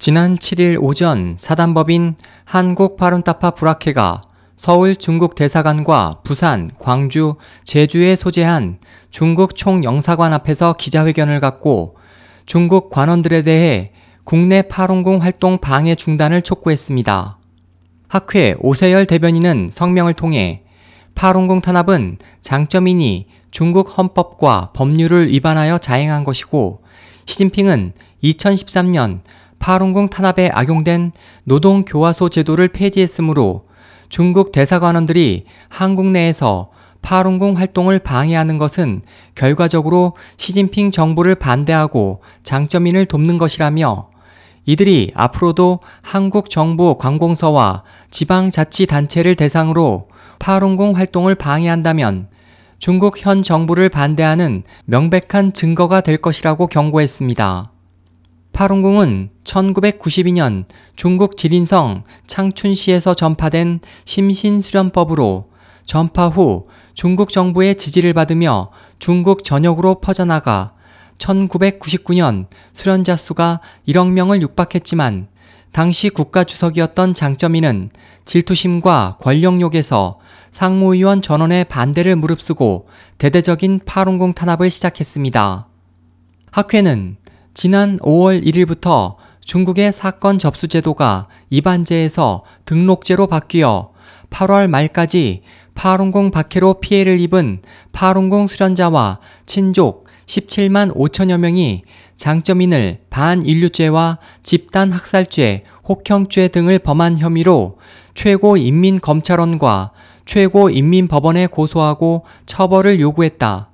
지난 7일 오전 사단법인 한국파룬타파 브라케가 서울 중국 대사관과 부산, 광주, 제주에 소재한 중국 총영사관 앞에서 기자회견을 갖고 중국 관원들에 대해 국내 파룬궁 활동 방해 중단을 촉구했습니다. 학회 오세열 대변인은 성명을 통해 파룬궁 탄압은 장점이니 중국 헌법과 법률을 위반하여 자행한 것이고 시진핑은 2013년 파룬궁 탄압에 악용된 노동 교화소 제도를 폐지했으므로 중국 대사관원들이 한국 내에서 파룬궁 활동을 방해하는 것은 결과적으로 시진핑 정부를 반대하고 장점인을 돕는 것이라며 이들이 앞으로도 한국 정부 관공서와 지방자치단체를 대상으로 파룬궁 활동을 방해한다면 중국 현 정부를 반대하는 명백한 증거가 될 것이라고 경고했습니다. 파룬궁은 1992년 중국 지린성 창춘시에서 전파된 심신수련법으로 전파 후 중국 정부의 지지를 받으며 중국 전역으로 퍼져나가 1999년 수련자 수가 1억 명을 육박했지만 당시 국가 주석이었던 장점인은 질투심과 권력욕에서 상무위원 전원의 반대를 무릅쓰고 대대적인 파룬궁 탄압을 시작했습니다. 학회는 지난 5월 1일부터 중국의 사건 접수 제도가 이반제에서 등록제로 바뀌어 8월 말까지 파룬궁 박해로 피해를 입은 파룬궁 수련자와 친족 17만 5천여 명이 장점인을 반인류죄와 집단 학살죄, 혹형죄 등을 범한 혐의로 최고인민검찰원과 최고인민법원에 고소하고 처벌을 요구했다.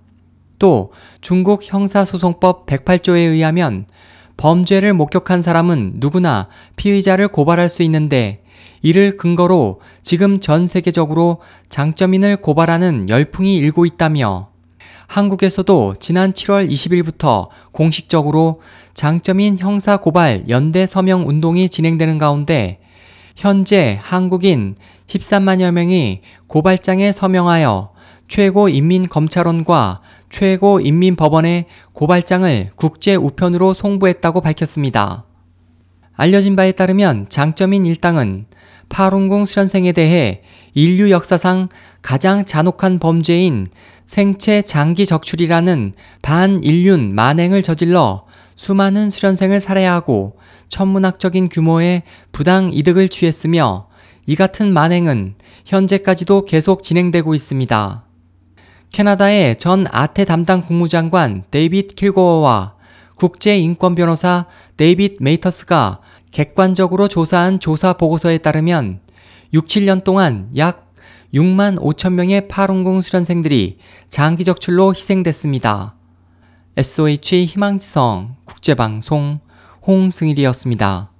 또 중국 형사소송법 108조에 의하면 범죄를 목격한 사람은 누구나 피의자를 고발할 수 있는데 이를 근거로 지금 전 세계적으로 장점인을 고발하는 열풍이 일고 있다며 한국에서도 지난 7월 20일부터 공식적으로 장점인 형사 고발 연대 서명 운동이 진행되는 가운데 현재 한국인 13만여 명이 고발장에 서명하여 최고인민검찰원과 최고인민법원에 고발장을 국제 우편으로 송부했다고 밝혔습니다. 알려진 바에 따르면 장점인 일당은 파룬궁 수련생에 대해 인류 역사상 가장 잔혹한 범죄인 생체 장기 적출이라는 반인륜 만행을 저질러 수많은 수련생을 살해하고 천문학적인 규모의 부당 이득을 취했으며 이 같은 만행은 현재까지도 계속 진행되고 있습니다. 캐나다의 전 아태 담당 국무장관 데이빗 킬고어와 국제인권 변호사 데이빗 메이터스가 객관적으로 조사한 조사 보고서에 따르면 6, 7년 동안 약 6만 5천 명의 파룬궁 수련생들이 장기 적출로 희생됐습니다. SOH 희망지성 국제방송 홍승일이었습니다.